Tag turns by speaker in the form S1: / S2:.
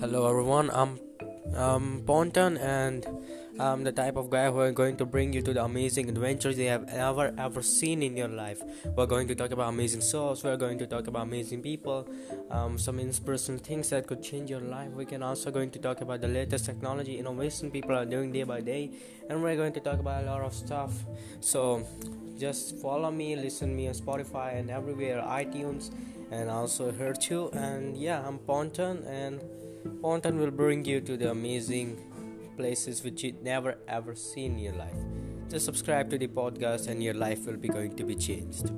S1: Hello everyone, I'm um, Ponton and I'm the type of guy who are going to bring you to the amazing adventures you have ever ever seen in your life. We're going to talk about amazing souls, we're going to talk about amazing people, um, some inspirational things that could change your life. We can also going to talk about the latest technology innovation people are doing day by day and we're going to talk about a lot of stuff. So just follow me, listen me on Spotify and everywhere, iTunes and also here too. And yeah, I'm Ponton and Ponton will bring you to the amazing places which you never ever seen in your life. Just subscribe to the podcast and your life will be going to be changed.